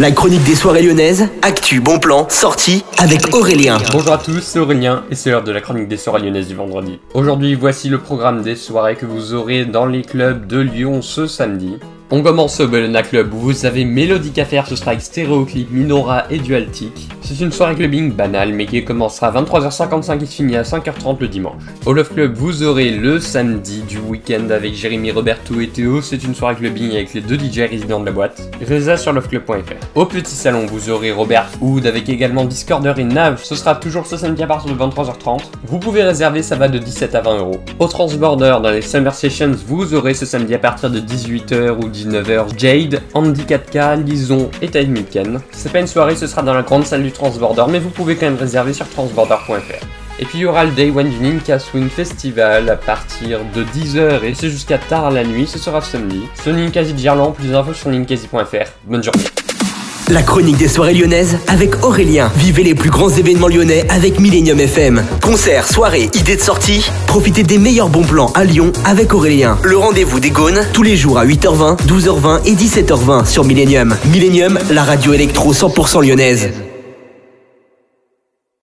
La chronique des soirées lyonnaises, actu, bon plan, sortie avec Aurélien. Bonjour à tous, c'est Aurélien et c'est l'heure de la chronique des soirées lyonnaises du vendredi. Aujourd'hui, voici le programme des soirées que vous aurez dans les clubs de Lyon ce samedi. On commence au Bellona Club où vous avez Mélodique à faire, ce sera avec Stéréoclip, Minora et Dualtic. C'est une soirée clubbing banale mais qui commencera à 23h55 et se finit à 5h30 le dimanche. Au Love Club, vous aurez le samedi du week-end avec Jérémy, Roberto et Théo. C'est une soirée clubbing avec les deux DJ résidents de la boîte. Reza sur loveclub.fr. Au Petit Salon, vous aurez Robert Hood avec également Discorder et Nav. Ce sera toujours ce samedi à partir de 23h30. Vous pouvez réserver, ça va de 17 à 20 euros. Au Transborder, dans les Summer Sessions, vous aurez ce samedi à partir de 18h ou 19h Jade, Andy 4K, Lison et Tide Milken. C'est pas une soirée, ce sera dans la grande salle du Transborder, mais vous pouvez quand même réserver sur transborder.fr. Et puis il y aura le Day One du Ninka Swing Festival à partir de 10h et c'est jusqu'à tard la nuit, ce sera samedi. C'est Ninkasi de Gerland, plus d'infos sur ninkasi.fr. Bonne journée. La chronique des soirées lyonnaises avec Aurélien. Vivez les plus grands événements lyonnais avec Millennium FM. Concerts, soirées, idées de sortie. Profitez des meilleurs bons plans à Lyon avec Aurélien. Le rendez-vous des Gaunes tous les jours à 8h20, 12h20 et 17h20 sur Millennium. Millennium, la radio électro 100% lyonnaise.